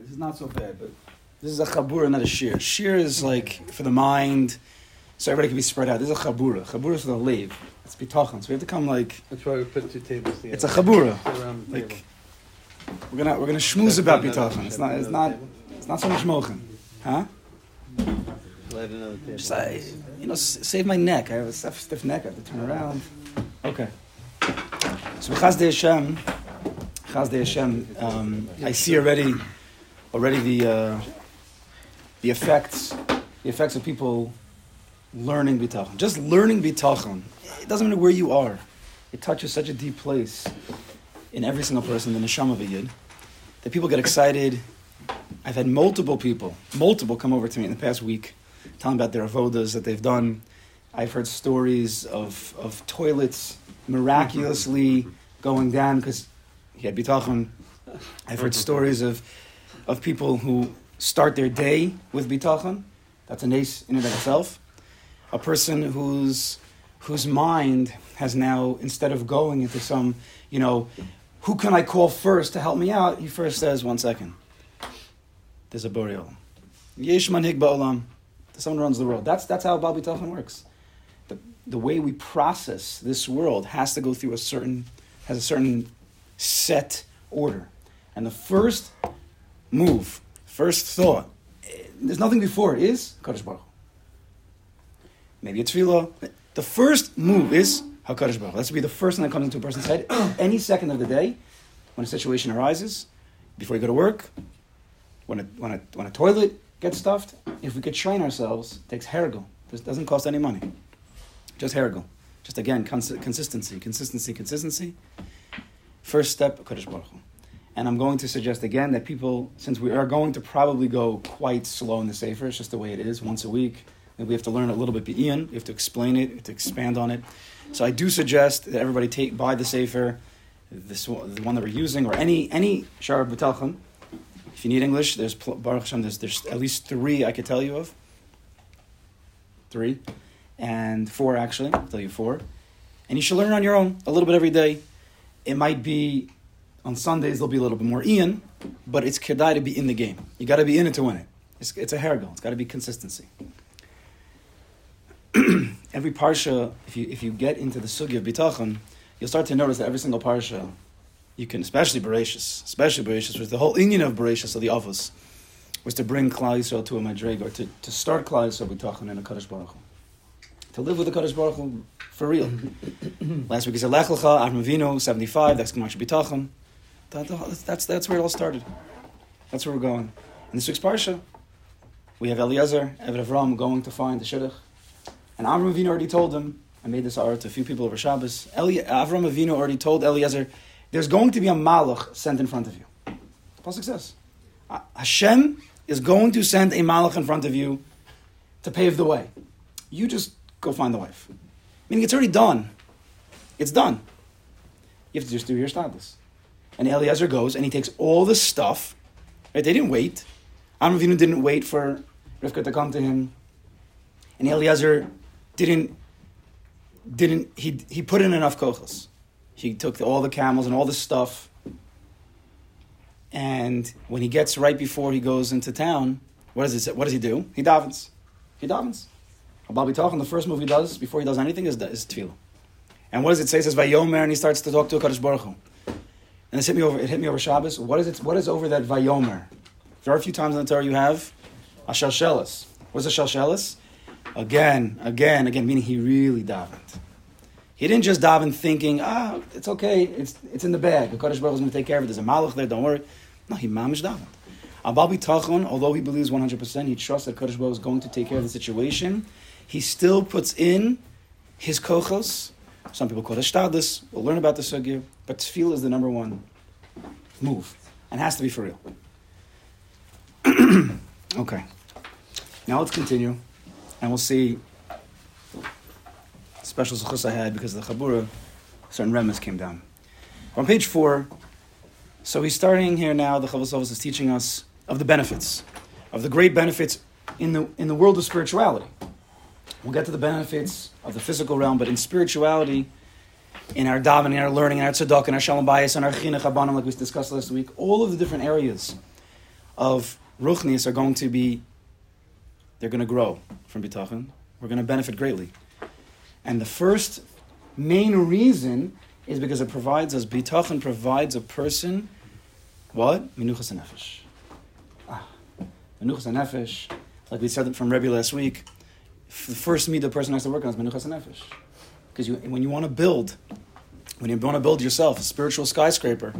This is not so bad, but this is a chabura, not a shiur. Shiur is like for the mind, so everybody can be spread out. This is a chabura. Chabura is for the lave. It's bitachon. So we have to come like That's why we put two tables together. it's a chabura. Like table. we're gonna we're gonna schmooze about bitachon. It's not it's not it's not so much mochen, huh? Light another table. Just I, you know, save my neck. I have a stiff, stiff neck. I have to turn around. Okay. So Chasdei Hashem, Chasdei Hashem. Um, I see already, already the uh, the effects, the effects of people learning bitachon. Just learning bitachon. It doesn't matter where you are. It touches such a deep place in every single person, in the neshama of a yid, that people get excited. I've had multiple people, multiple, come over to me in the past week telling about their avodas that they've done. I've heard stories of, of toilets miraculously going down because he had bitachon. I've heard stories of, of people who start their day with bitachon. That's an ace in and of itself. A person whose, whose mind has now, instead of going into some, you know, who can I call first to help me out, he first says, one second. There's a burial. Yesh manhig ba'olam. Someone runs the world. That's, that's how Baal Bitachon works. The, the way we process this world has to go through a certain, has a certain set order. And the first move, first thought, there's nothing before it, is Kadosh Baruch Maybe it's tefillah. The first move is HaKadosh Baruch. That's be the first thing that comes into a person's head any second of the day when a situation arises, before you go to work, when a, when a, when a toilet gets stuffed. If we could train ourselves, it takes hergel. This doesn't cost any money. Just hergel. Just again, cons- consistency, consistency, consistency. First step, Kadosh Baruch. And I'm going to suggest again that people, since we are going to probably go quite slow in the Sefer, it's just the way it is, once a week, we have to learn a little bit iyun, we have to explain it, to expand on it. So I do suggest that everybody take buy the Sefer, this the one that we're using, or any any Shar B'Talchim. If you need English, there's Baruch Hashem, there's, there's at least three I could tell you of. Three. And four, actually. I'll tell you four. And you should learn on your own a little bit every day. It might be, on Sundays, there'll be a little bit more iyun, but it's kedai to be in the game. You got to be in it to win it. It's, it's a hergel. It's got to be consistency. every parsha, if you, if you get into the sugya of bitachon, you'll start to notice that every single parsha, you can, especially Bereshis, especially Bereshis, was the whole inyan of Bereshis, of the office, was to bring Klal Yisrael to a madreiga, or to, to start Klal Yisrael bitachon in a Kaddish Baruch Hu. To live with the Kaddish Baruch Hu for real. Last week he said Lech Lecha, Avram Avinu, 75, that's Gemach Bitachon. That, that's, that's, where it all started. That's where we're going. In this week's parsha, we have Eliezer, Eved Avram, going to find the Shidduch. And Avram Avinu already told him, I made this art to a few people over Shabbos. Eli- Avram Avinu already told Eliezer, there's going to be a malach sent in front of you. Says, "Uh, Hashem is going to send a malach in front of you to pave the way. You just go find the wife. Meaning it's already done. It's done. You have to just do your status. And Eliezer goes and he takes all the stuff. Right? They didn't wait. Avinu didn't wait for Rivka to come to him. And Eliezer didn't didn't he he put in enough kochos. He took all the camels and all the stuff. And when he gets right before he goes into town, what does he? What does he do? He davens. He davens. Abal Bitachon, the first move he does before he does anything is, is tefillah. And what does it say? It says Vayomer, and he starts to talk to Kadosh Baruch Hu. And this hit me over. It hit me over Shabbos. What is it? What is over that Vayomer? Very few times in the Torah you have a shalshelis. What's a shalshelis? Again, again, again, meaning he really davened. He didn't just daven thinking, ah, it's okay, it's, it's in the bag. The Kadosh Baruch is going to take care of it. There's a malach there, don't worry. No, he mamish davened. Abal Tachon, although he believes 100%, he trusts that Kadosh Baruch is going to take care of the situation. He still puts in his kochos. Some people call it shtadlis. We'll learn about the sugya. But tefillah is the number one move. And has to be for real. okay. Now let's continue. And we'll see special zechus I had because of the Chabura, certain remes came down. On page four, so he's starting here now, the Chovos is teaching us of the benefits, of the great benefits in the, in the world of spirituality. We'll get to the benefits of the physical realm, but in spirituality, in our davening, in our learning, in our tzedakah, in our shalom bayis, in our chinuch abanim, like we discussed last week, all of the different areas of Ruchnius are going to be, they're going to grow from Bitachon. We're going to benefit greatly. And the first main reason is because it provides us, Bitachon provides a person, what? Minuchas nefesh. Ah, Minuchas nefesh, like we said from Rebbe last week, the first meet the person has to work on is Minuchas nefesh. Because when you want to build, when you want to build yourself a spiritual skyscraper,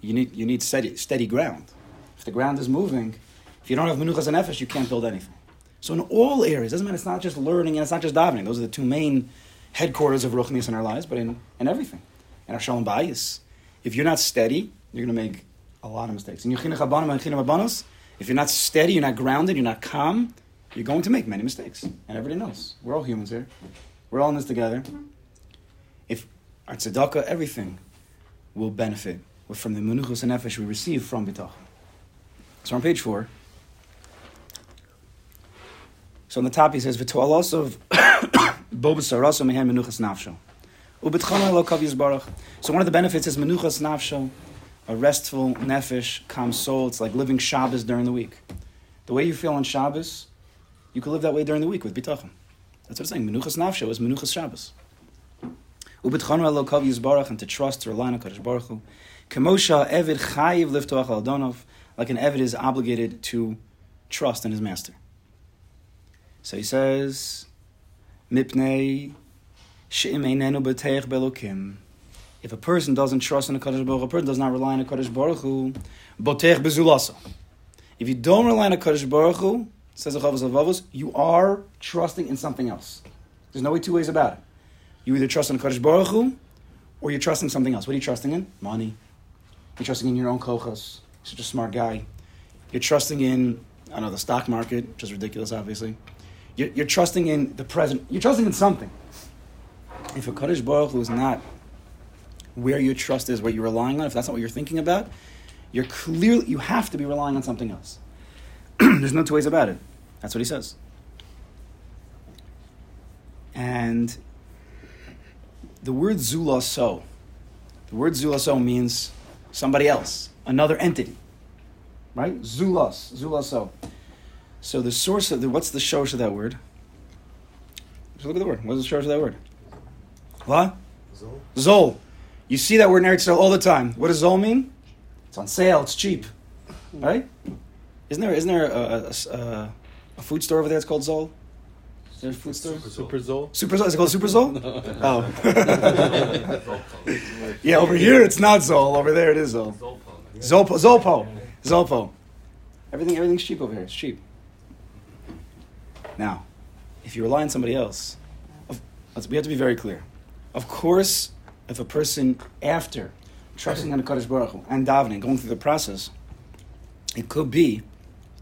you need, you need steady, steady ground. If the ground is moving, if you don't have Menuchas and Nefesh, you can't build anything. So in all areas, doesn't matter, it's not just learning and it's not just davening. Those are the two main headquarters of Ruchnius in our lives, but in, in everything. In our Shalom Bayis. If you're not steady, you're going to make a lot of mistakes. In Yechinach Abanim and Yechinach Abanos, if you're not steady, you're not grounded, you're not calm, you're going to make many mistakes. And everybody knows. We're all humans here. We're all in this together. If our tzedakah, everything will benefit from the menuchos and nefesh we receive from bitach. So on page four. So on the top he says, "V'toalos of bobas araso mehem menuchas nafsho." Ubitchana lo kav baruch. So one of the benefits is menuchas nafsho, a restful nefesh, calm soul. It's like living Shabbos during the week. The way you feel on Shabbos, you can live that way during the week with bitachon. That's what it's saying. Menuchas nafsho is menuchas Shabbos. Ubitchanu elo kav yizbarach and to trust to rely on Kadosh Baruch Hu. Kemosha evid chayiv liftoach al donov, like an evid is obligated to trust in his master. So he says, mipnei she'im einenu b'teich belokim. If a person doesn't trust in a Kadosh Baruch Hu, a person does not rely on a Kadosh Baruch Hu, boteich bezulasa. If you don't rely on a Kadosh Baruch Hu, says the Chovos you are trusting in something else. There's no way two ways about it. You either trust in Kadosh Baruch Hu, or you're trusting something else. What are you trusting in? Money. You're trusting in your own kochas. Such a smart guy. You're trusting in, I don't know, the stock market, which is ridiculous, obviously. You're, you're trusting in the present. You're trusting in something. If a Kadosh Baruch Hu is not where your trust is, what you're relying on, if that's not what you're thinking about, you're clearly, you have to be relying on something else. There's no two ways about it. That's what he says. And the word zulaso, the word zulaso means somebody else, another entity, right? Zulas, zulaso. So the source of the, what's the source of that word? Just look at the word. What's the source of that word? What? Zol. Zol. You see that word in Eretz all the time. What does Zol mean? It's on sale. It's cheap, right? Isn't there isn't there a, a, a, a food store over there that's called Zol? Is there a food store? Super Zol? Super Zol? Is it called Super Zol? Oh. yeah, over here it's not Zol. Over there it is Zol. Zolpo. Zolpo. Zolpo. Everything, everything's cheap over here. It's cheap. Now, if you rely on somebody else, we have to be very clear. Of course, if a person, after trusting on the Kaddish Baruch Hu and davening, going through the process, it could be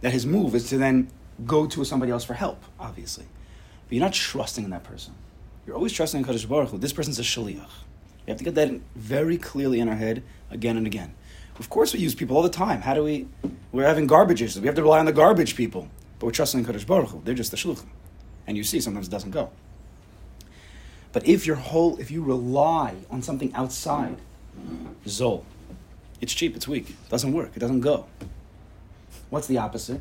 that his move is to then go to somebody else for help, obviously. But you're not trusting in that person. You're always trusting in Kaddish Baruch Hu. This person's a shaliach. We have to get that very clearly in our head again and again. Of course, we use people all the time. How do we? We're having garbage issues. We have to rely on the garbage people, but we're trusting in Kaddish Baruch Hu. They're just the shluchim, and you see sometimes it doesn't go. But if your whole, if you rely on something outside, zol, it's cheap, it's weak, it doesn't work, it doesn't go. What's the opposite?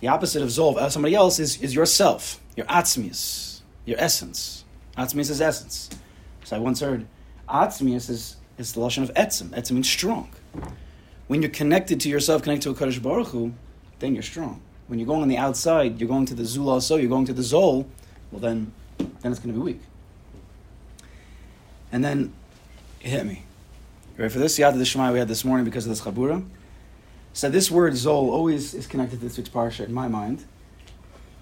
The opposite of Zol, of somebody else, is, is yourself, your atzmius, your essence. Atzmius is essence. So I once heard, atzmius is, is the lashon of etzim. Etzim means strong. When you're connected to yourself, connected to a Kaddish Baruch Hu, then you're strong. When you're going on the outside, you're going to the Zula so, you're going to the Zol, well then, then it's going to be weak. And then, it hit me. You ready for this? Yad the Shema we had this morning because of this Chabura. So this word Zol always is connected to this week's parsha in my mind,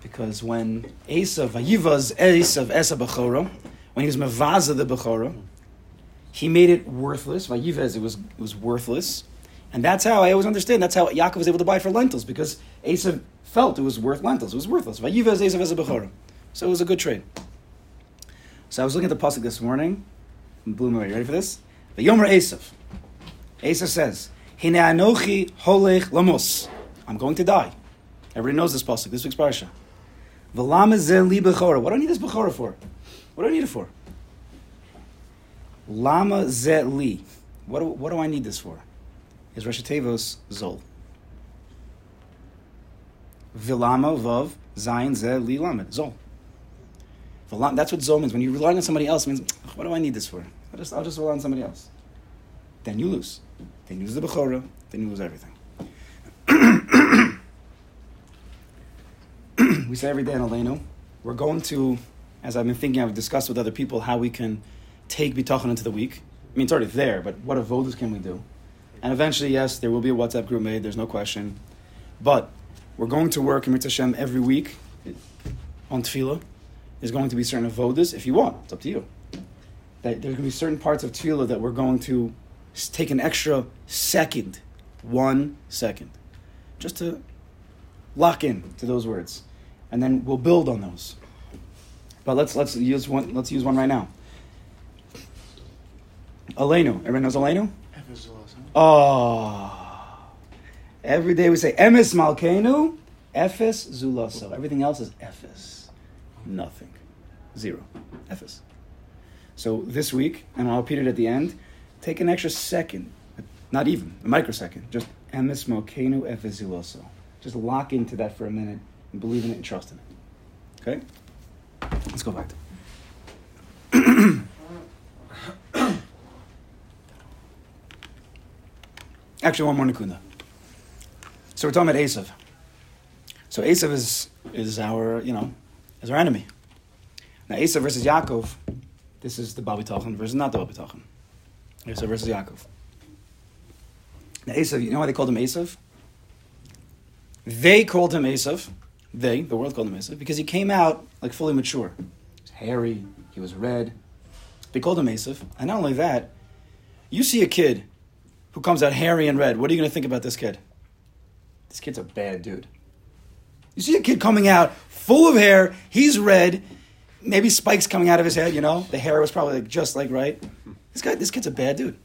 because when Esav, Vayivaz Esav Esa Bechora, when he was Mavaza the Bechora, he made it worthless. Vayivaz, it was, it was worthless. And that's how I always understand, that's how Yaakov was able to buy for lentils, because Esav felt it was worth lentils. It was worthless. Vayivaz Esav Esa Bechora. So it was a good trade. So I was looking at the pasuk this morning, and blew me away. You ready for this? The Yomer Esav. Esav says, Hine anochi holech lamos. I'm going to die. Everybody knows this pasuk. This week's parsha. V'lama li bechora. What do I need this bechora for? What do I need it for? Lama ze li. What do, what do I need this for? Is Rosh Zol. Vilama vav zayin ze li lamed. Zol. That's what zol means. When you rely on somebody else, means, what do I need this for? I'll just, I'll just rely on somebody else. Then you lose. Then you the Bechora. Then you everything. we say every day in Aleinu, we're going to, as I've been thinking, I've discussed with other people how we can take bitachon into the week. I mean, it's already there, but what avodas can we do? And eventually, yes, there will be a WhatsApp group made. There's no question. But we're going to work in Hashem every week on tefillah. There's going to be certain avodas if you want. It's up to you. That there's going to be certain parts of tefillah that we're going to take an extra second, one second, just to lock in to those words, and then we'll build on those. But let's let's use one. Let's use one right now. Aleinu. Everyone knows Aleinu? Oh. Ah. Every day we say Emes Malkeinu, Ephes Zulaso. Everything else is Ephes. Nothing. Zero. Ephes. So this week, and I'll repeat it at the end, take an extra second, not even, a microsecond, just Emes Malkeinu, Ephes Zulaso. Just lock into that for a minute and believe in it and trust in it. Okay? Let's go back to Actually, one more Nakunda. So we're talking about Esav. So Esav is is our you know is our enemy. Now Esav versus Yaakov, this is the Babi Tachan versus not the Babi Tachan. Esav versus Yaakov. Now Esav, you know why they called him Esav? They called him Esav. They, the world called him Esav, because he came out like fully mature. He was hairy. He was red. They called him Esav, and not only that, you see a kid who comes out hairy and red. What are you going to think about this kid? This kid's a bad dude. You see a kid coming out full of hair, he's red, maybe spikes coming out of his head, you know? The hair was probably like just like right. This guy, this kid's a bad dude.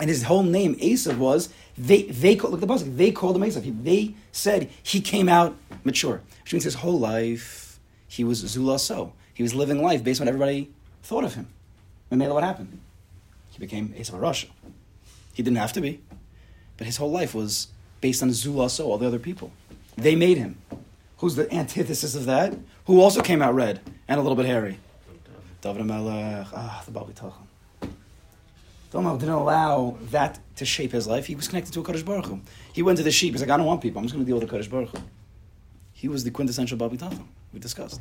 And his whole name, Esav, was they they call, look the bus. They called him. He, they said he came out mature, which means his whole life he was Zula so. He was living life based on what everybody thought of him. And Mela, what happened? He became Esav HaRasha. He didn't have to be, but his whole life was based on Zula so all the other people. They made him. Who's the antithesis of that? Who also came out red and a little bit hairy? David Melech. Ah, the Babi Tachan. Domo didn't allow that to shape his life. He was connected to a Kaddish Baruch Hu. He went to the sheep. He's like, I don't want people. I'm just going to deal with the Kaddish Baruch Hu. He was the quintessential Babi Tacham we discussed.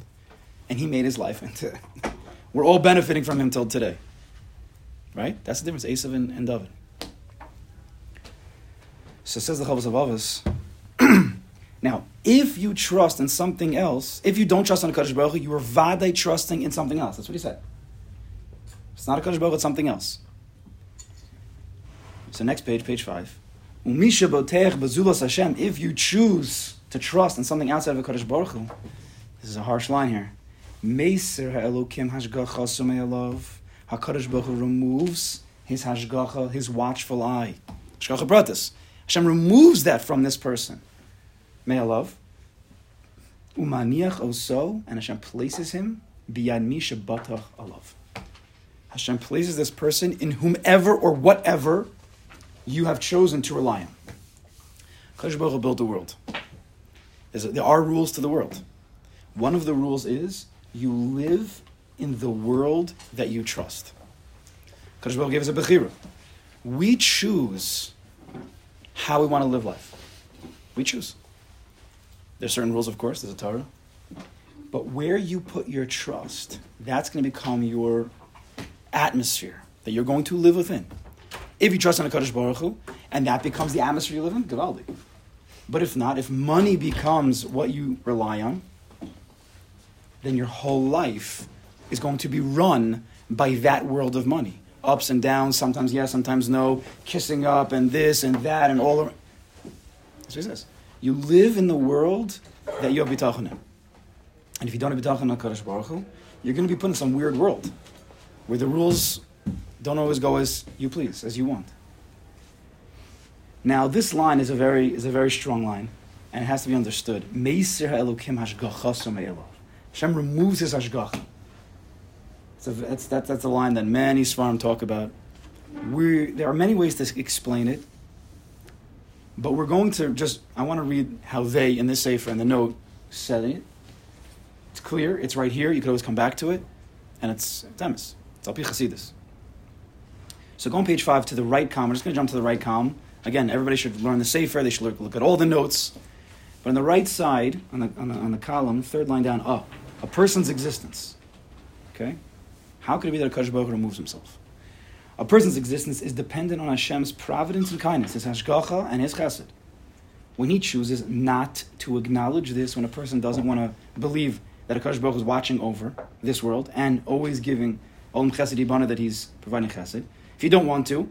And he made his life into. We're all benefiting from him till today. Right? That's the difference, Esav and, and David. So says the Chovos HaLevavos. now, if you trust in something else, if you don't trust in a Kaddish Baruch Hu, you are vade trusting in something else. That's what he said. It's not a Kaddish Baruch Hu, it's something else. So next page, page five. Umisha boteach bezulas Hashem. If you choose to trust in something outside of a Kaddish Baruch Hu, this is a harsh line here. Meiser ha'elokim hashgacha sume'elov. HaKadosh Baruch Hu removes his hashgacha, his watchful eye. Hashgacha pratis. Hashem removes that from this person. Me'elov. Umaniach oso, and Hashem places him biyad mi shebatach alav. Hashem places this person in whomever or whatever you have chosen to rely on. Hu built the world. There are rules to the world. One of the rules is you live in the world that you trust. Kadosh Baruch gave us a bechira. We choose how we want to live life. We choose. There's certain rules, of course. There's a Torah. But where you put your trust, that's going to become your atmosphere that you're going to live within. If you trust in a Kaddish Baruch Hu, and that becomes the atmosphere you live in, Gavaldi. But if not, if money becomes what you rely on, then your whole life is going to be run by that world of money. Ups and downs, sometimes yes, sometimes no, kissing up and this and that and all. Around. That's what says. You live in the world that you have bitachon in. And if you don't have bitachon on Kaddish Baruch Hu, you're going to be put in some weird world where the rules don't always go as you please, as you want. Now, this line is a very is a very strong line, and it has to be understood. Hashem removes his hashgacha. So that's, that's, that's a line that many Svarim talk about. We, there are many ways to explain it. But we're going to just, I want to read how they, in this Sefer, in the note, said it. It's clear, it's right here, you could always come back to it, and it's Demis. It's Alpi Chasidus. So go on page 5 to the right column. We're just going to jump to the right column. Again, everybody should learn the Sefer, they should look, look at all the notes. But on the right side, on the, on the, on the column, third line down, oh, a person's existence. Okay? How could it be that a Kodesh removes himself? A person's existence is dependent on Hashem's providence and kindness, His hashgacha and His chesed. When He chooses not to acknowledge this, when a person doesn't want to believe that a Baruch is watching over this world and always giving Olam Chesed Ibana that He's providing chesed, if you don't want to,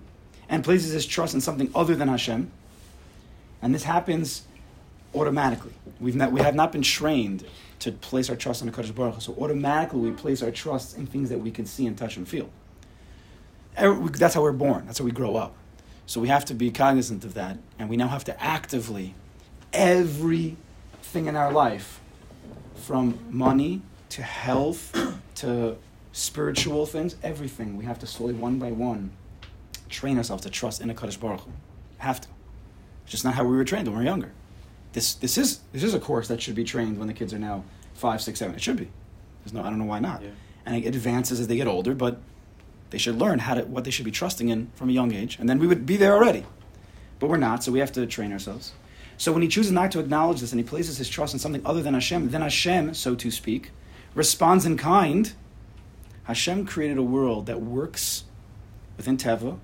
and places his trust in something other than Hashem, and this happens automatically. We've not, we have not been trained to place our trust in the Kodesh Baruch so automatically we place our trust in things that we can see and touch and feel. Er, that's how we're born. That's how we grow up. So we have to be cognizant of that, and we now have to actively, everything in our life, from money to health to spiritual things, everything, we have to slowly, one by one, train ourselves to trust in a Kaddish Baruch Hu. Have to. It's just not how we were trained when we were younger. This, this, is, this is a course that should be trained when the kids are now five, six, seven. It should be. There's no, I don't know why not. Yeah. And it advances as they get older, but they should learn how to, what they should be trusting in from a young age, and then we would be there already. But we're not, so we have to train ourselves. So when he chooses not to acknowledge this and he places his trust in something other than Hashem, then Hashem, so to speak, responds in kind. Hashem created a world that works within Teva,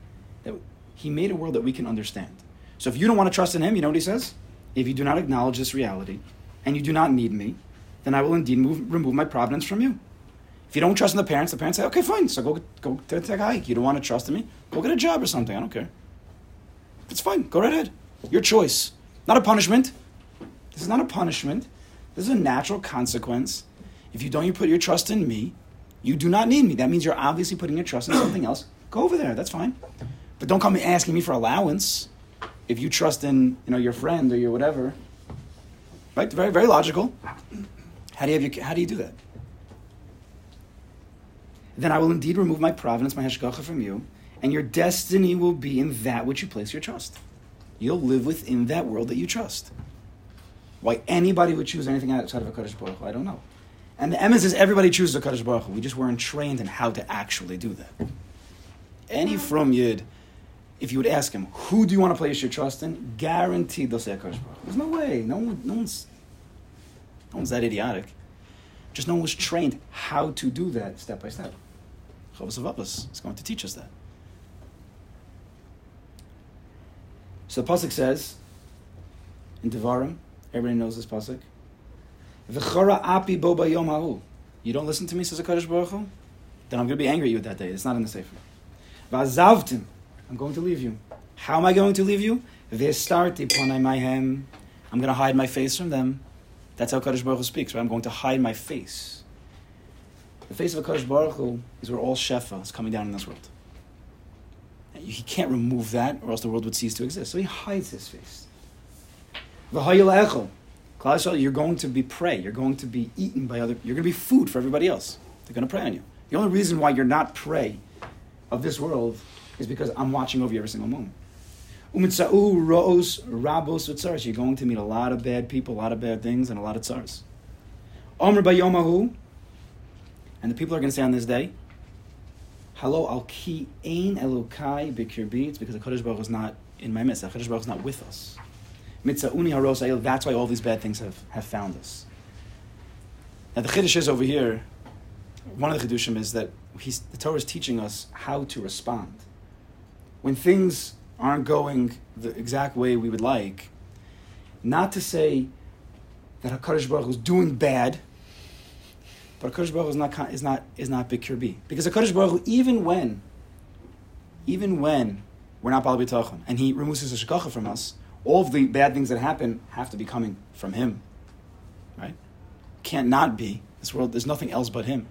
that he made a world that we can understand. So if you don't want to trust in him, you know what he says? If you do not acknowledge this reality, and you do not need me, then I will indeed move, remove my providence from you. If you don't trust in the parents, the parents say, okay, fine, so go, go take a hike. You don't want to trust in me? Go get a job or something. I don't care. It's fine. Go right ahead. Your choice. Not a punishment. This is not a punishment. This is a natural consequence. If you don't you put your trust in me, you do not need me. That means you're obviously putting your trust in something else. Go over there. That's fine. But don't come asking me for allowance if you trust in you know your friend or your whatever. Right? Very very logical. How do you have your, how do you do that? then I will indeed remove my providence, my hashgacha from you, and your destiny will be in that which you place your trust. You'll live within that world that you trust. Why anybody would choose anything outside of a Kaddish Baruch I don't know. And the emes is everybody chooses a Kaddish Baruch Hu. We just weren't trained in how to actually do that. Any from Yid, if you would ask him, who do you want to place your trust in? Guaranteed they'll say a Kaddish Baruch Hu. There's no way. No, one, no, one's, no one's that idiotic. Just no one was trained how to do that step by step. Chovos HaLevavos is going to teach us that. So the pasuk says in Devarim, everybody knows this pasuk. Api bo ha'u. You don't listen to me, says the Kaddish Baruch Hu? Then I'm going to be angry at you that day. It's not in the Sefer. V'azavtim. I'm going to leave you. How am I going to leave you? V'estarti ponai mayhem. I'm going to hide my face from them. That's how Kaddish Baruch Hu speaks, right? I'm going to hide my face. The face of a Kaddish Baruch Hu is where all Shefa is coming down in this world. He can't remove that, or else the world would cease to exist. So he hides his face. You're going to be prey. You're going to be eaten by other. You're going to be food for everybody else. They're going to prey on you. The only reason why you're not prey of this world is because I'm watching over you every single moment. Umitza'u ro'os rabos v'tzaris. You're going to meet a lot of bad people, a lot of bad things, and a lot of tsars. Omer bayomahu. And the people are going to say on this day, Hello, al ki ein elokai b'kirbi. It's because the Kodesh Baruch is not in my midst. The Kodesh Baruch is not with us. That's why all these bad things have, have found us. Now the Chiddush is over here. One of the Chiddushim is that the Torah is teaching us how to respond. When things aren't going the exact way we would like, not to say that HaKadosh Baruch Hu is doing bad, but HaKadosh Baruch Hu is not, is not, is not Bikir B. Because HaKadosh Baruch Hu, even when, even when we're not Bal B'tachon, and He removes His Hashgacha from us, all of the bad things that happen have to be coming from Him. Right? Can't not be. This world, there's nothing else but Him.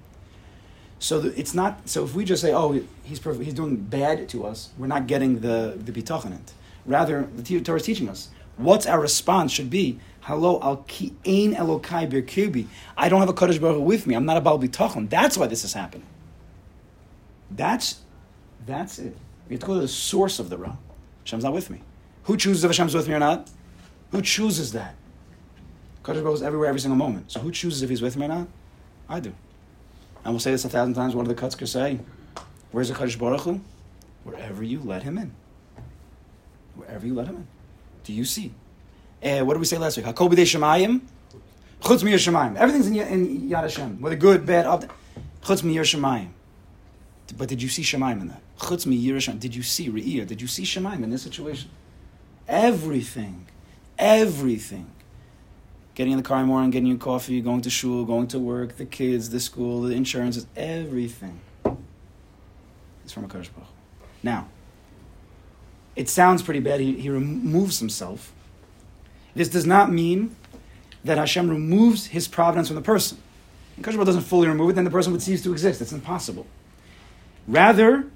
So the, it's not. So if we just say, "Oh, he's perfect, he's doing bad to us," we're not getting the the bitachon Rather, the Torah is teaching us what's our response should be. Hello, al ki ein elokai birkirbi. I don't have a Kaddish Baruch with me. I'm not a Baal Bitachon. That's why this is happening. That's that's it. We have to go to the source of the Ra. Hashem's not with me. Who chooses if Hashem's with me or not? Who chooses that? Kadosh Baruch is everywhere, every single moment. So who chooses if He's with me or not? I do. And we'll say this a thousand times. What do the Kotzker say? Where's the Kadosh Baruch Hu? Wherever you let Him in. Wherever you let Him in. Do you see? Uh, what did we say last week? Hakobi de Shemayim. Chutz mi Shemayim. Everything's in, in Yad Hashem. Whether good, bad, up. Chutz mi Shemayim. But did you see Shemayim in that? Chutz mi. Did you see Re'iyah? Did you see Shemayim in this situation? Everything. Everything. Getting in the car in the morning, getting your coffee, going to shul, going to work, the kids, the school, the insurance, everything. It's from a Baruch Now, it sounds pretty bad. He, he removes himself. This does not mean that Hashem removes his providence from the person. If Baruch doesn't fully remove it, then the person would cease to exist. It's impossible. Rather,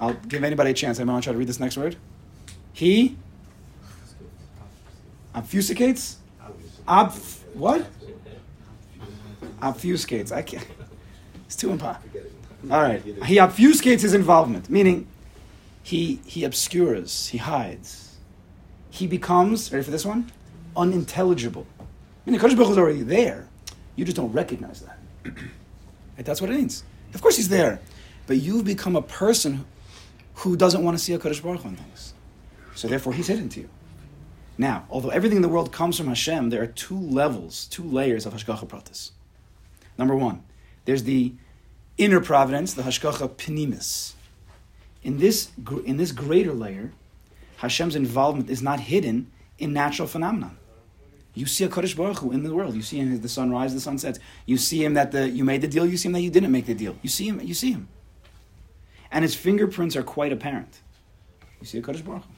I'll give anybody a chance. Anyone want to try to read this next word? He obfuscates? Ob, what? Obfuscates. I can't. It's too impossible. All right. He obfuscates his involvement, meaning he, he obscures, he hides. He becomes, ready for this one? Unintelligible. I mean, the Kodesh Baruch is already there. You just don't recognize that. right? That's what it means. Of course he's there. But you've become a person who doesn't want to see a Kodesh Baruch on things. So therefore he's hidden to you. Now, although everything in the world comes from Hashem, there are two levels, two layers of Hashgacha Pratis. Number one, there's the inner providence, the Hashgacha Pnimis. In this, in this greater layer, Hashem's involvement is not hidden in natural phenomena. You see a Kodesh Baruch Hu in the world. You see him as the sun rises, the sun sets. You see him that the, you made the deal. You see him that you didn't make the deal. You see him. You see him, and his fingerprints are quite apparent. You see a Kodesh Baruch Hu.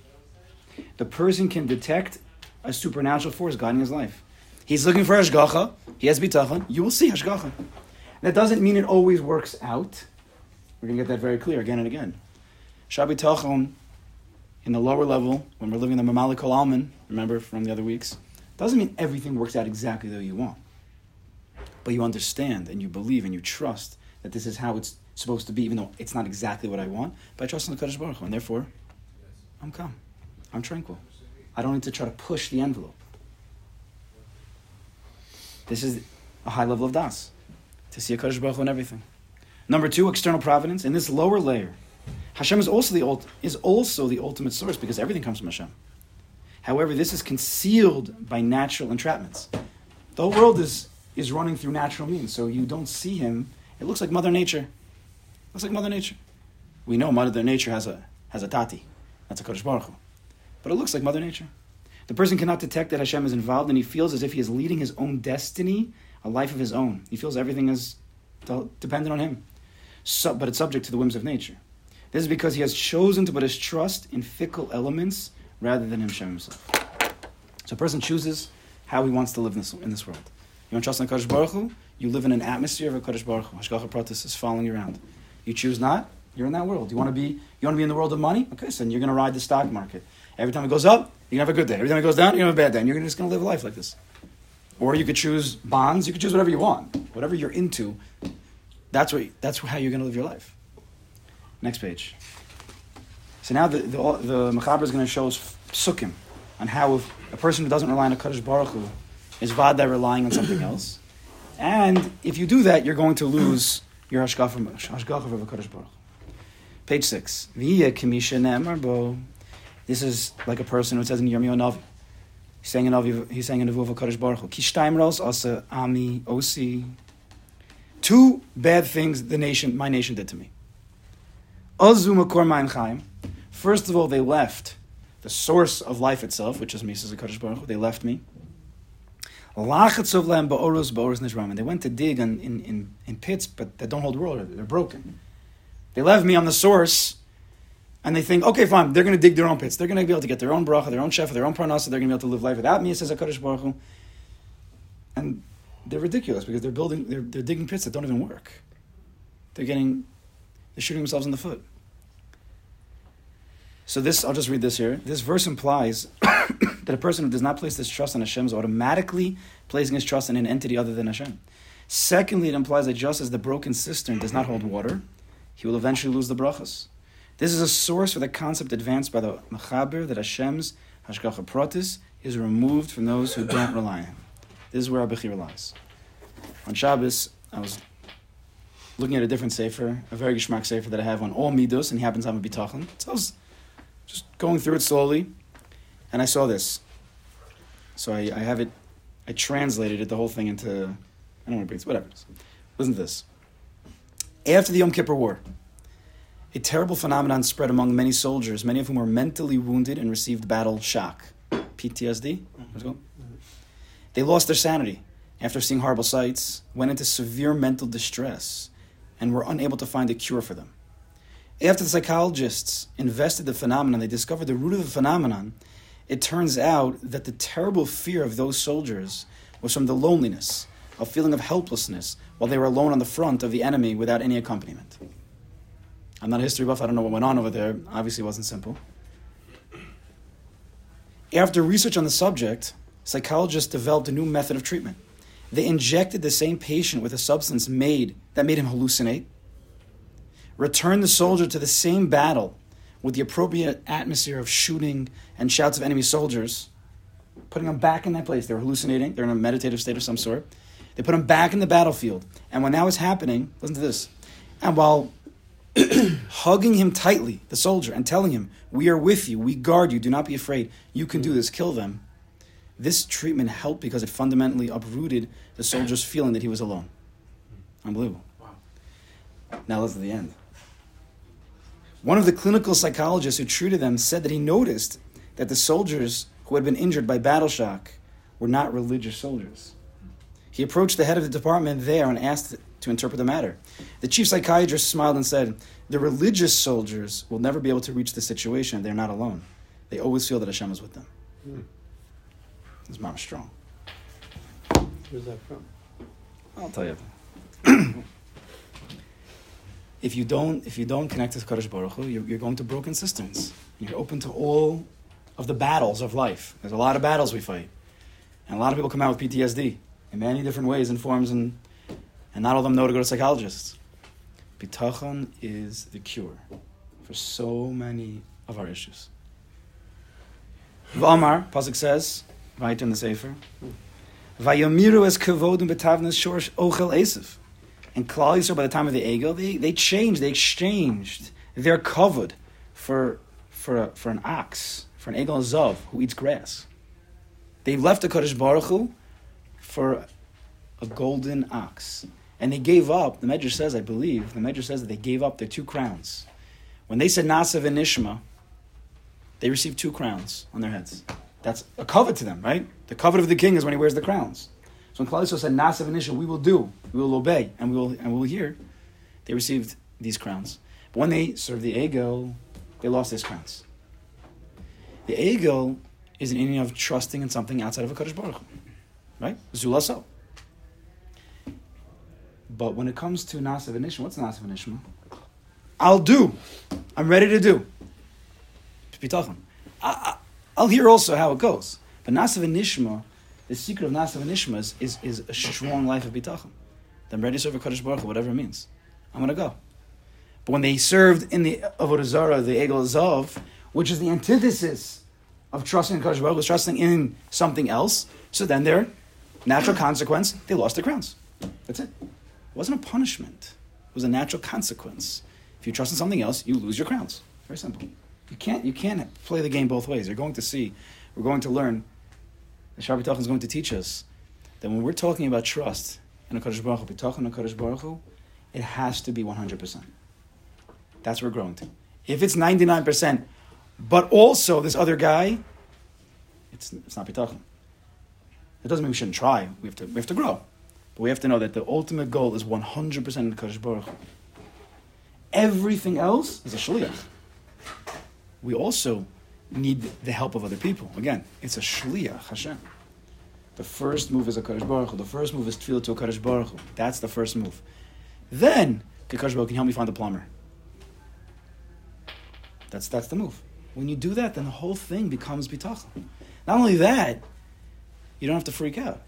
The person can detect a supernatural force guiding his life. He's looking for Hashgacha. He has bitachon. You will see Hashgacha. That doesn't mean it always works out. We're going to get that very clear again and again. Shabbat Tachon, in the lower level, when we're living the Mamalik Alman, remember from the other weeks, doesn't mean everything works out exactly the way you want. But you understand and you believe and you trust that this is how it's supposed to be, even though it's not exactly what I want. But I trust in the Kaddish Baruch Hu, and therefore, I'm calm. I'm tranquil. I don't need to try to push the envelope. This is a high level of das, to see a Kaddish Baruch Hu and everything. Number two, external providence. In this lower layer, Hashem is also the ult- is also the ultimate source because everything comes from Hashem. However, this is concealed by natural entrapments. The whole world is is running through natural means, so you don't see him. It looks like Mother Nature. It looks like Mother Nature. We know Mother Nature has a has a tati. That's a Kodesh Baruch Hu. But it looks like Mother Nature. The person cannot detect that Hashem is involved, and he feels as if he is leading his own destiny, a life of his own. He feels everything is dependent on him, so, but it's subject to the whims of nature. This is because he has chosen to put his trust in fickle elements rather than Hashem himself. So a person chooses how he wants to live in this, in this world. You want to trust in Kodesh Baruch Hu? You live in an atmosphere of a Kodesh Baruch Hu. Hashgacha Pratis is following you around. You choose not, you're in that world. You want to be, you want to be in the world of money? Okay, so then you're going to ride the stock market. Every time it goes up, you're going to have a good day. Every time it goes down, you're going to have a bad day. And you're just going to live life like this. Or you could choose bonds. You could choose whatever you want. Whatever you're into, that's, what, that's how you're going to live your life. Next page. So now the, the, the Mechaber is going to show us psukim on how if a person who doesn't rely on a Kaddish Baruch Hu is vada relying on something else. And if you do that, you're going to lose your hashgacha of a Kaddish Baruch Page 6. Via ne'emar This is like a person who says in Yirmiyahu Navi. He's saying in Navi, he's saying in Nevuah of Baruch Hu. Kishtaim ros asa ami osi. Two bad things the nation, my nation did to me. First of all, they left the source of life itself, which is Mises Kaddish Baruch Hu. They left me. And they went to dig in, in, in, pits, but that don't hold water. They're broken. They left me on the source, and they think, okay, fine, they're going to dig their own pits. They're going to be able to get their own bracha, their own chef, their own parnasa. They're going to be able to live life without me, it says Kaddish Baruch Hu. And they're ridiculous because they're building, they're, they're digging pits that don't even work. They're getting they're shooting themselves in the foot. So this, I'll just read this here. This verse implies that a person who does not place his trust in Hashem is automatically placing his trust in an entity other than Hashem. Secondly, it implies that just as the broken cistern does not hold water, he will eventually lose the brachas. This is a source for the concept advanced by the Mechaber that Hashem's Hashgacha Protis is removed from those who don't rely on Him. This is where our Bechira lies. On Shabbos, I was looking at a different sefer, a very geschmack sefer that I have on all midos, and he happens to have a bitachon. So I was just going through it slowly, and I saw this. So I, I have it, I translated it, the whole thing into, I don't want to bring this, whatever. Listen to this. After the Yom Kippur War, a terrible phenomenon spread among many soldiers, many of whom were mentally wounded and received battle shock. PTSD? Go. They lost their sanity after seeing horrible sights, went into severe mental distress, and were unable to find a cure for them. After the psychologists invested the phenomenon, they discovered the root of the phenomenon. It turns out that the terrible fear of those soldiers was from the loneliness, a feeling of helplessness, while they were alone on the front of the enemy without any accompaniment. I'm not a history buff, I don't know what went on over there. Obviously, it wasn't simple. After research on the subject, psychologists developed a new method of treatment. They injected the same patient with a substance made that made him hallucinate, returned the soldier to the same battle with the appropriate atmosphere of shooting and shouts of enemy soldiers, putting them back in that place. They're hallucinating, they're in a meditative state of some sort. They put them back in the battlefield. And when that was happening, listen to this. And while hugging him tightly, the soldier, and telling him, We are with you, we guard you, do not be afraid, you can do hmm. this, kill them. This treatment helped because it fundamentally uprooted the soldier's feeling that he was alone. Unbelievable. Now listen to the end. One of the clinical psychologists who treated them said that he noticed that the soldiers who had been injured by battle shock were not religious soldiers. He approached the head of the department there and asked to interpret the matter. The chief psychiatrist smiled and said, The religious soldiers will never be able to reach the situation. They're not alone. They always feel that Hashem is with them. Mm. His mom's strong. Where's that from? I'll tell you. if you don't, if you don't connect with Kadosh Baruch Hu, you're, you're going to broken cisterns. You're open to all of the battles of life. There's a lot of battles we fight, and a lot of people come out with PTSD in many different ways and forms, and and not all of them know to go to psychologists. Bitachon is the cure for so many of our issues. V'amar, Pasuk says, right in the Sefer, Vayomiru es kevodum betavnas shorsh ochel esif. And Klal by the time of the Egel, they, they changed, they exchanged their kavod for, for, for an ox, for an Egel Zahav who eats grass. They left the Kodesh Baruch Hu for a golden ox. And they gave up, the Medrash says, I believe, the Medrash says that they gave up their two crowns. When they said Nasav and Nishma, they received two crowns on their heads. That's a covet to them, right? The covet of the king is when he wears the crowns. So when Klal said Nasav and Nishma, we will do, we will obey, and we will, and we will hear, they received these crowns. But when they served the Egel, they lost these crowns. The Egel is an inyan of trusting in something outside of a Kaddish Baruch right? Zulaso. But when it comes to Nasav and Nishma, what's Nasav and Nishma? I'll do. I'm ready to do. I, will hear also how it goes. But Nasav and Nishma, the secret of Nasav and Nishma is, is, is a strong life of bitachon. I'm ready to serve a Kaddish Baruch whatever it means. I'm going to go. But when they served in the Avodah Zarah, the Egel Zahav, which is the antithesis of trusting in Kaddish Baruch was trusting in something else, so then their natural consequence, they lost their crowns. That's it. It wasn't a punishment. It was a natural consequence. If you trust in something else, you lose your crowns. Very simple. You can't, you can't play the game both ways. You're going to see, we're going to learn, the Shabbat is going to teach us that when we're talking about trust in a Kaddish Baruch Hu, talking a Kaddish Baruch Hu, it has to be 100%. That's where we're growing to. If it's 99%, but also this other guy, it's, it's not bitachon. It doesn't mean we shouldn't try. We have to, we have to grow. But we have to know that the ultimate goal is 100% in Kaddish Baruch Everything else is a shliach. We also need the help of other people. Again, it's a shliach Hashem. The first move is a Kaddish Baruch Hu. The first move is tefillah to a Kaddish Baruch Hu. That's the first move. Then, Kaddish Baruch can help me find the plumber. That's, that's the move. When you do that, then the whole thing becomes bitachon. Not only that, you don't have to freak out.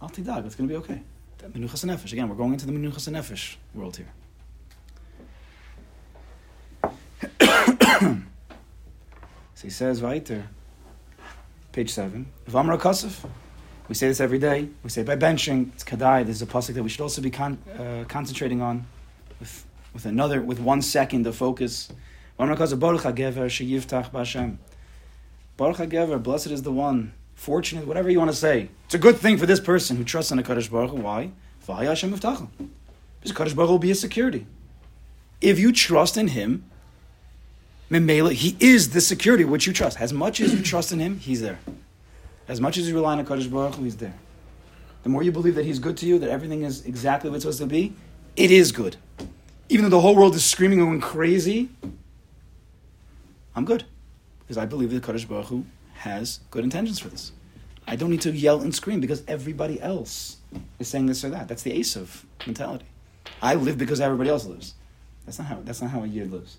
Al tidag, it's going to be okay. Menuchas nefesh. Again, we're going into the menuchas nefesh world here. So he says, Vaiter, page 7, Vamra Kasif. We say this every day. We say by benching, it's Kadai. This is a pasuk that we should also be con- uh, concentrating on with, with another, with one second of focus. Vamra Kasif, Baruch HaGever. Baruch HaGever, blessed is the one, fortunate, whatever you want to say. It's a good thing for this person who trusts in the Kadosh Baruch Hu. Why? Because Kadosh Baruch Hu will be his security. If you trust in him, Memela, he is the security which you trust. As much as you trust in him, he's there. As much as you rely on Kadosh Baruch Hu, he's there. The more you believe that he's good to you, that everything is exactly what it's supposed to be, it is good. Even though the whole world is screaming and going crazy, I'm good. Because I believe that Kadosh Baruch Hu has good intentions for this. I don't need to yell and scream because everybody else is saying this or that. That's the Esav mentality. I live because everybody else lives. That's not how, that's not how a yid lives.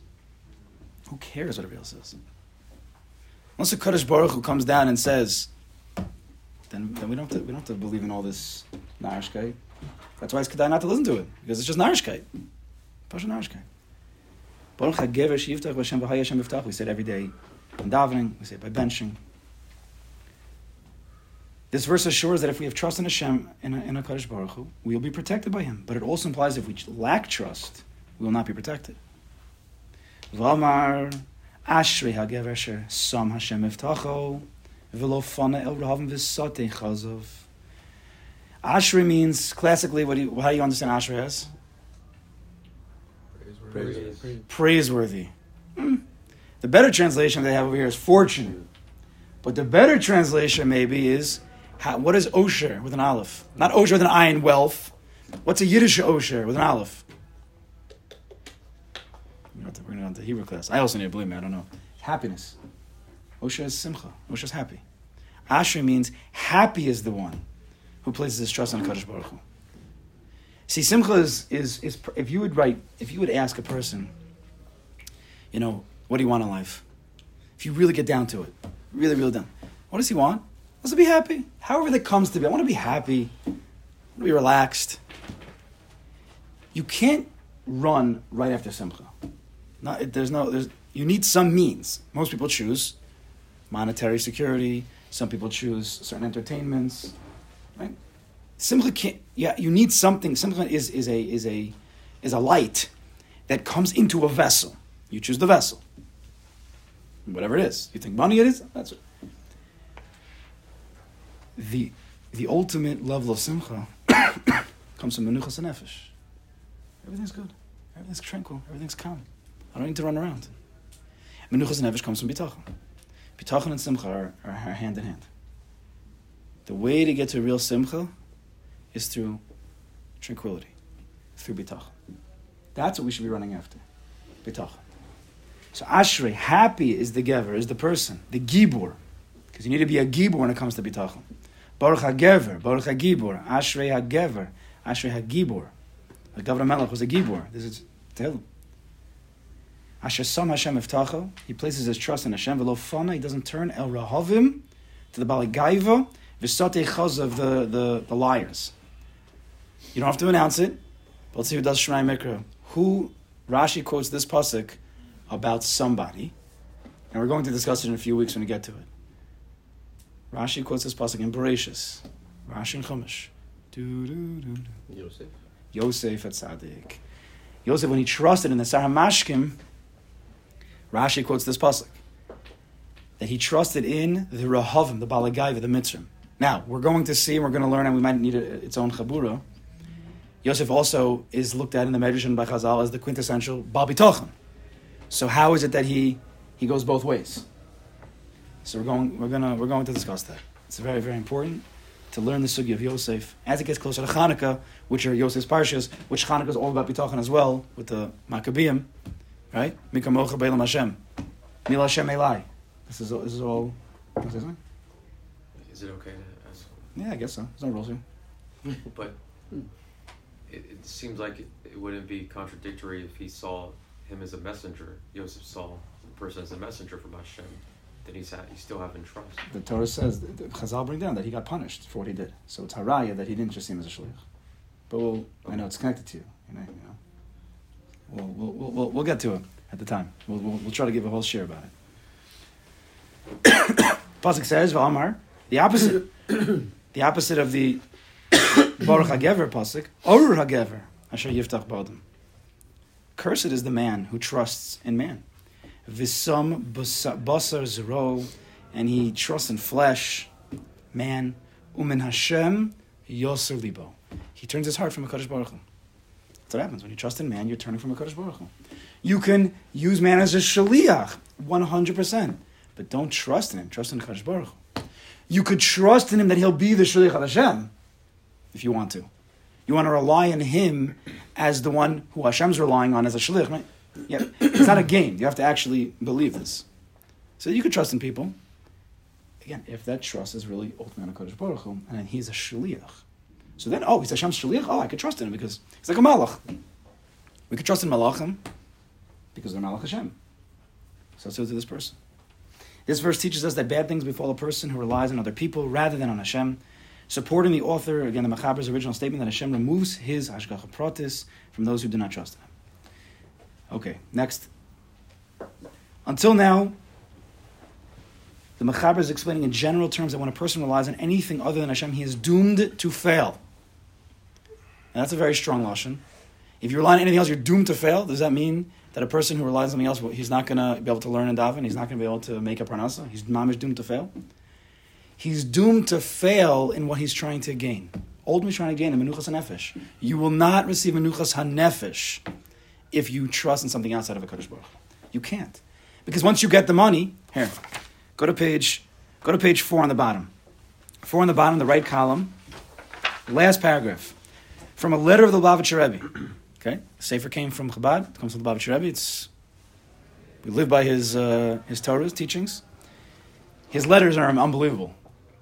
Who cares what everybody else says? Once a Kadosh Baruch Hu comes down and says, then, then we, don't have to, we don't have to believe in all this narishkeit. That's why it's kedai not to listen to it, because it's just narishkeit. Pasha narishkeit. Baruch HaGever Shiftach V'Hashem V'Haya Hashem Yiftach. We say it every day in davening, we say it by benching. This verse assures that if we have trust in Hashem, in in a Kadosh Baruch Hu, we will be protected by Him. But it also implies if we lack trust, we will not be protected. V'amar Ashrei HaGever Asher Sam Hashem Yiftacho V'lo Fana El Rahavim V'Satei Chazov. Ashrei means, classically, what do you, how do you understand Ashrei as? Praise. Praiseworthy. Hmm. The better translation they have over here is fortunate. But the better translation maybe is how, what is Osher with an aleph? Not Osher with an ayin, wealth. What's a Yiddish Osher with an aleph? We're going to on to Hebrew class. I also need to believe me, I don't know. Happiness. Osher is simcha. Osher is happy. Asher means happy is the one who places his trust on Kadosh Baruch Hu. See, simcha is, is, is if you would write, if you would ask a person, you know, what do you want in life? If you really get down to it, really, really down, what does he want? To be happy. However that comes to be. I want to be happy. I want to be relaxed. You can't run right after simcha. Not, there's no, there's, you need some means. Most people choose monetary security. Some people choose certain entertainments. Right? Simcha can't. Yeah, you need something. Simcha is, is a is a is a light that comes into a vessel. You choose the vessel. Whatever it is. You think money it is? That's it. The the ultimate level of simcha comes from menuchas nefesh. Everything's good. Everything's tranquil. Everything's calm. I don't need to run around. Menuchas nefesh comes from bitachon. Bitachon and simcha are, are, are hand in hand. The way to get to real simcha is through tranquility, through bitachon. That's what we should be running after. Bitachon. So Ashrei, happy is the gever, is the person, the gibor. Because you need to be a gibor when it comes to bitachon. Baruch HaGever, Baruch HaGibor, Ashrei HaGever, Ashrei HaGibor. The Gavra Melech was a gibor. This is Tehillim. Asher Sam Hashem Iftacho, he places his trust in Hashem, v'lo fana, he doesn't turn El Rahavim to the Baligaiva, v'satei chaz of the, the, the liars. You don't have to announce it, but let's see who does Shemai Mikra. Who, Rashi quotes this pasuk about somebody, and we're going to discuss it in a few weeks when we get to it. Rashi quotes this pasuk in Bereshis, Rashi and Chumash. Do, do. Yosef. Yosef at Tzaddik. Yosef, when he trusted in the Sar HaMashkim, Rashi quotes this pasuk that he trusted in the Rahavim, the Balagaiva, the Mitzrim. Now we're going to see, and we're going to learn, and we might need a, its own chabura. Yosef also is looked at in the Medrash and by Chazal as the quintessential Bal Bitachon. So how is it that he he goes both ways? So we're going we're gonna we're going to discuss that. It's very very important to learn the sugya of Yosef as it gets closer to Hanukkah, which are Yosef's parshas, which Hanukkah is all about Bitachon as well with the Maccabeim, right? Mikamocha Beilam Hashem, Mil Hashem Elai. This is all, this is all. can I say something? Is it okay to ask? Yeah, I guess so. There's no rules here. But it, it seems like it, it wouldn't be contradictory if he saw him as a messenger. Yosef saw the person as a messenger from Hashem. Then he's ha- he's still having trust. The Torah says, the Chazal bring down that he got punished for what he did. So it's haraya that he didn't just see him as a shliach. But we'll, I know it's connected to you. You know, you know. We'll, we'll, we'll, we'll, we'll get to it at the time. We'll, we'll, we'll try to give a whole share about it. Pasuk says, V'amar, the opposite, the opposite of the Baruch HaGever Pasuk, Orur HaGever, Asher Yiftach Bodem. Cursed is the man who trusts in man. Visam basar zero, and he trusts in flesh, man. Umen Hashem yoser libo. He turns his heart from a Kadosh Baruch Hu. That's what happens when you trust in man. You're turning from a Kadosh Baruch Hu. You can use man as a shaliach, one hundred percent, but don't trust in him. Trust in Kadosh Baruch Hu. You could trust in him that he'll be the shaliach of Hashem, if you want to. You want to rely on him as the one who Hashem's relying on as a shaliach. Right? Yeah, it's not a game. You have to actually believe this. So you could trust in people. Again, if that trust is really ultimately on Kadosh Baruch Hu, and he's a shaliach. So then, oh, he's Hashem's shaliach. Oh, I could trust in him because he's like a malach. We could trust in malachim because they're malach Hashem. So so to this person. This verse teaches us that bad things befall a person who relies on other people rather than on Hashem supporting the author, again, the Machaber's original statement that Hashem removes his Hashgacha Pratis from those who do not trust him. Okay, next. Until now, the Machaber is explaining in general terms that when a person relies on anything other than Hashem, he is doomed to fail. And that's a very strong lashon. If you rely on anything else, you're doomed to fail. Does that mean that a person who relies on something else, he's not going to be able to learn and daven? He's not going to be able to make a parnasa? He's mamish doomed to fail? he's doomed to fail in what he's trying to gain. Ultimately trying to gain the menuchas hanefesh. You will not receive menuchas hanefesh if you trust in something outside of a Kadosh Baruch. You can't. Because once you get the money, here, go to page, go to page four on the bottom. Four on the bottom, the right column, last paragraph. From a letter of the Lubavitcher Rebbe. Okay? Sefer came from Chabad, it comes from the Lubavitcher Rebbe. It's, we live by his, uh, his Torah's teachings. His letters are unbelievable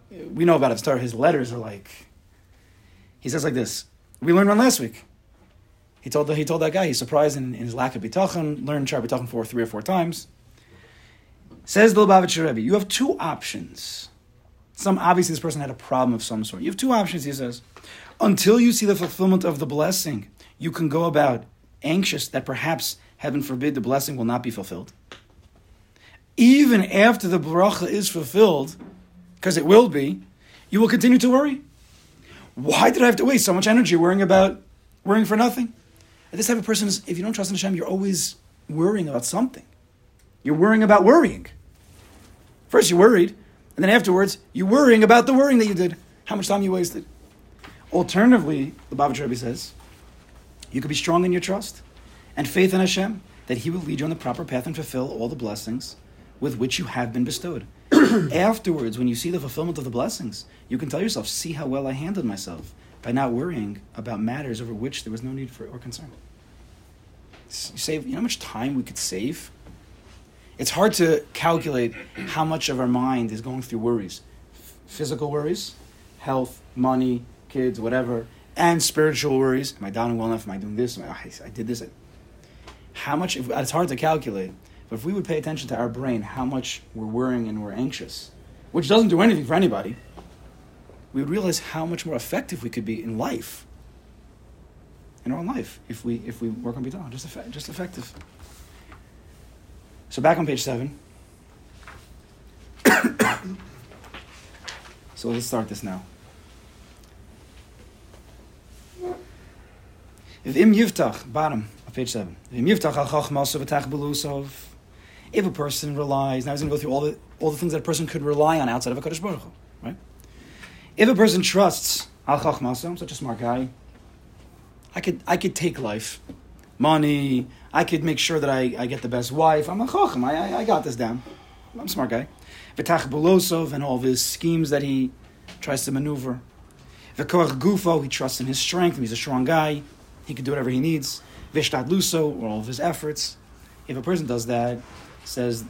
we know about it. His letters are like. He says like this. We learned one last week. He told he told that guy he's surprised in, in his lack of bitachon. Learned Shaar Bitachon for three or four times. Says the Lubavitcher Rebbe, you have two options. Some obviously this person had a problem of some sort. You have two options. He says, until you see the fulfillment of the blessing, you can go about anxious that perhaps heaven forbid the blessing will not be fulfilled. Even after the bracha is fulfilled, because it will be, you will continue to worry. Why did I have to waste so much energy worrying about worrying for nothing? And this type of person is, if you don't trust in Hashem, you're always worrying about something. You're worrying about worrying. First, you're worried, and then afterwards, you're worrying about the worrying that you did, how much time you wasted. Alternatively, the Baba Rebbe says, you could be strong in your trust and faith in Hashem that He will lead you on the proper path and fulfill all the blessings with which you have been bestowed. Afterwards, when you see the fulfillment of the blessings, you can tell yourself, see how well I handled myself by not worrying about matters over which there was no need for or concern. You save, you know how much time we could save? It's hard to calculate how much of our mind is going through worries. Physical worries, health, money, kids, whatever, and spiritual worries. Am I doing well enough? Am I doing this? I, I did this. How much, it's hard to calculate but if we would pay attention to our brain, how much we're worrying and we're anxious, which doesn't do anything for anybody, we would realize how much more effective we could be in life, in our own life, if we if we work on bitachon, just effect, just effective. So back on page seven. so let's start this now. If im yiftach, bottom of page seven. Im yiftach al chachmas belusov. If a person relies, now he's going to go through all the all the things that a person could rely on outside of a Kadosh Baruch Hu? If a person trusts Al Chachmaso, I'm such a smart guy, I could I could take life, money, I could make sure that I, I get the best wife. I'm a Chacham, I, I, I got this down. I'm a smart guy. V'tach Bulosov and all of his schemes that he tries to maneuver. V'koach Gufo, he trusts in his strength, he's a strong guy, he can do whatever he needs. Vishtat Luso, all of his efforts. If a person does that, says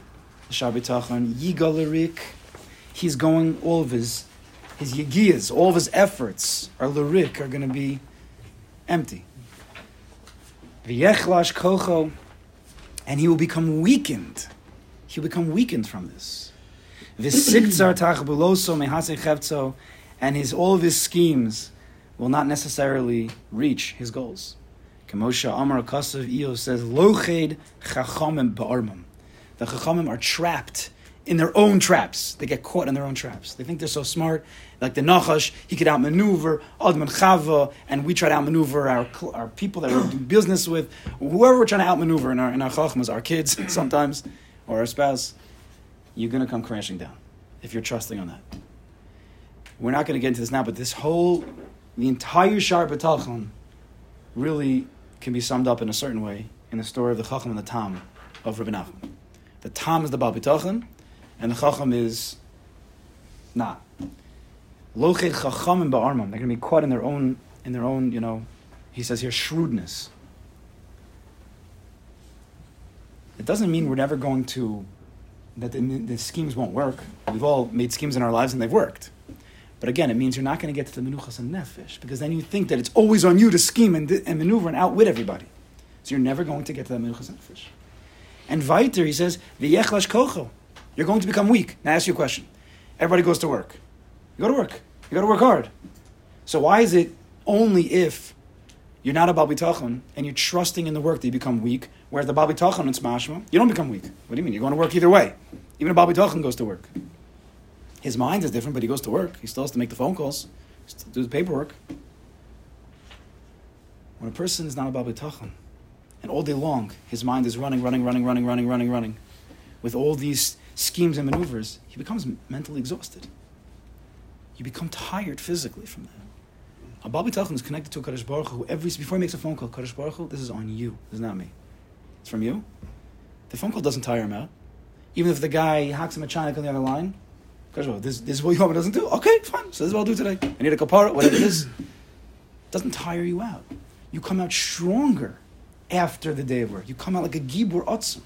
Shabbat Tachon, Yigal he's going, all of his, his yigiyas, all of his efforts are lirik, are going to be empty. V'yechlash kocho, and he will become weakened. He'll become weakened from this. V'siktzar tachbuloso mehase chevtzo, and his, all of his schemes will not necessarily reach his goals. Kamosha Amar Kasav Eo says, Loched chachamim ba'armam the Chachamim are trapped in their own traps. They get caught in their own traps. They think they're so smart. Like the Nachash, he could outmaneuver Adman Chava, and we try to outmaneuver our, our people that we do business with. Whoever we're trying to outmaneuver in our, in our Chachmas, our kids sometimes, or our spouse, you're going to come crashing down if you're trusting on that. We're not going to get into this now, but this whole, the entire Shaar Bitachon really can be summed up in a certain way in the story of the Chacham and the Tam of Rabbi Nachman. The Tam is the Baal Bitachon, and the Chacham is not. Lochet Chacham and Ba'armam. They're going to be caught in their own, in their own, you know, he says here, shrewdness. It doesn't mean we're never going to, that the, the schemes won't work. We've all made schemes in our lives and they've worked. But again, it means you're not going to get to the menuchas and nefesh because then you think that it's always on you to scheme and, and maneuver and outwit everybody. So you're never going to get to the menuchas and nefesh. And weiter, he says, v'yechlash kocho. You're going to become weak. Now, I ask you a question. Everybody goes to work. You go to work. You got to work hard. So why is it only if you're not a Babi Tachon and you're trusting in the work that you become weak, whereas the Babi Tachon and Smashma, you don't become weak. What do you mean? You're going to work either way. Even a Babi Tachon goes to work. His mind is different, but he goes to work. He still has to make the phone calls, still do the paperwork. When a person is not a Babi Tachon, and all day long his mind is running, running, running, running, running, running, running, with all these schemes and maneuvers, he becomes mentally exhausted. You become tired physically from that. A Babi Tachon is connected to a Kadosh Baruch Hu. Every, before he makes a phone call, Kadosh Baruch Hu, this is on you. This is not me. It's from you. The phone call doesn't tire him out. Even if the guy hacks him a China on the other line, Kadosh Baruch this, this is what Yom doesn't do. Okay, fine. So this is what I'll do today. I need a kapara, whatever it is. doesn't tire you out. You come out stronger after the day of work. You come out like a Gibur Otzim.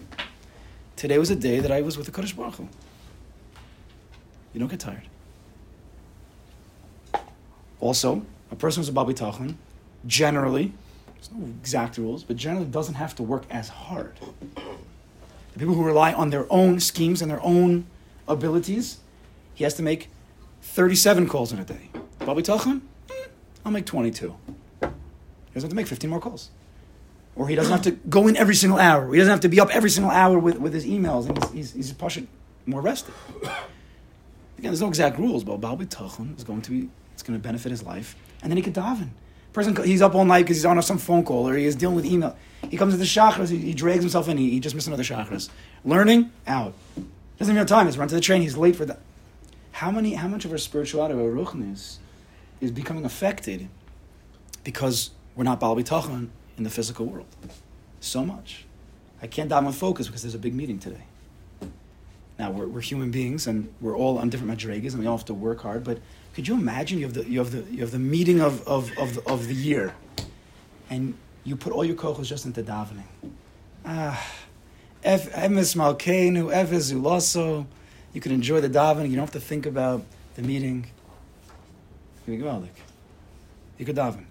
Today was a day that I was with the Kadosh Baruch Hu. You don't get tired. Also, a person who's a Babi Tachon, generally, there's no exact rules, but generally doesn't have to work as hard. The people who rely on their own schemes and their own abilities, he has to make 37 calls in a day. Babi Tachon, eh, I'll make 22. He doesn't have to make 15 more calls. Or he doesn't have to go in every single hour. He doesn't have to be up every single hour with, with his emails, and he's, he's, he's pushing more rested. Again, there's no exact rules, but Baal Tachon is going to be, it's going to benefit his life. And then he could daven. Person, he's up all night because he's on some phone call or he is dealing with email. He comes to the shacharis, he, he drags himself in, he, he just missed another shacharis. Learning, out. Doesn't even have time, he's run to the train, he's late for that. How many, how much of our spirituality, our ruchnis, is becoming affected because we're not Baal Tachon in the physical world? So much. I can't daven focus because there's a big meeting today. Now we're, we're human beings and we're all on different madreigas and we all have to work hard. But could you imagine you have the you have the you have the meeting of of, of, the, of the year, and you put all your kochos just into davening. Ah, emes malkeinu efes ulaso. You can enjoy the davening. You don't have to think about the meeting. You could daven.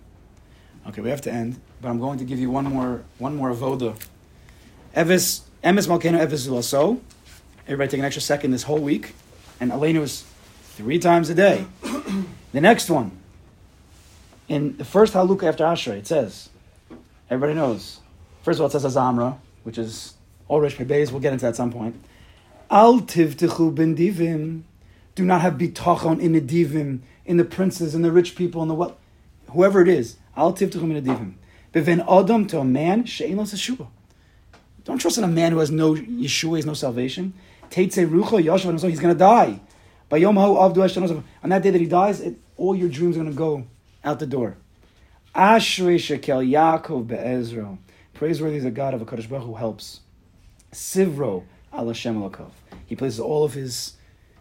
Okay, we have to end, but I'm going to give you one more one more avoda. Eves emes malkeinu efes ulaso. Everybody take an extra second this whole week. And Elena was three times a day. the next one. In the first halukah after Ashrei, it says, everybody knows. First of all, it says Azamra, which is all Rish Beis. We'll get into that at some point. Al tivtichu ben divim. Do not have bitachon in the divim, in the princes, in the rich people, in the what, whoever it is. Al tivtichu the divim. Beven adam to a man she'en lo Don't trust in a man who has no Yeshua, has no salvation. Teitze rucho yashav he's going to die. By yom avdu on that day that he dies, it, all your dreams are going to go out the door. Ashrei shekel Yaakov be'ezro. Praiseworthy is a God of a Kadosh Baruch who helps. Sivro al Hashem He places all of his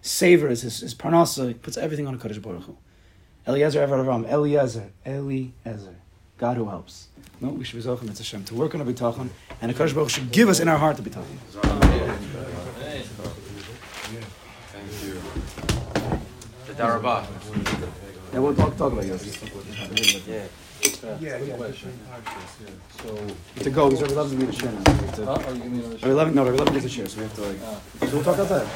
savors, his, his parnasa, he puts everything on a Kadosh Baruch Hu. Eliezer Ever Eliezer, Eliezer, God who helps. No, we should be Zochim, it's Hashem, to work on a bitachon, and a Kadosh Baruch should give us in our heart the bitachon. Thank you. The Darabah. Yeah, we'll talk, talk about this. Yeah. Yeah, yeah. So to go, because Rabbi Levin needs to share now. We have to- Oh, you mean on the Rabbi Levin, no, Rabbi Levin needs to share, so we have to like. Ah. So we'll talk outside.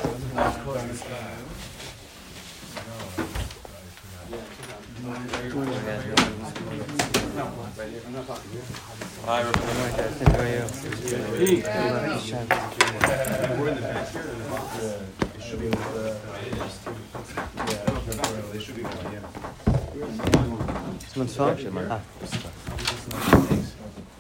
Hi, everybody. should be with the. Yeah, temporarily, they should be one, yeah. Someone's phone? Ah.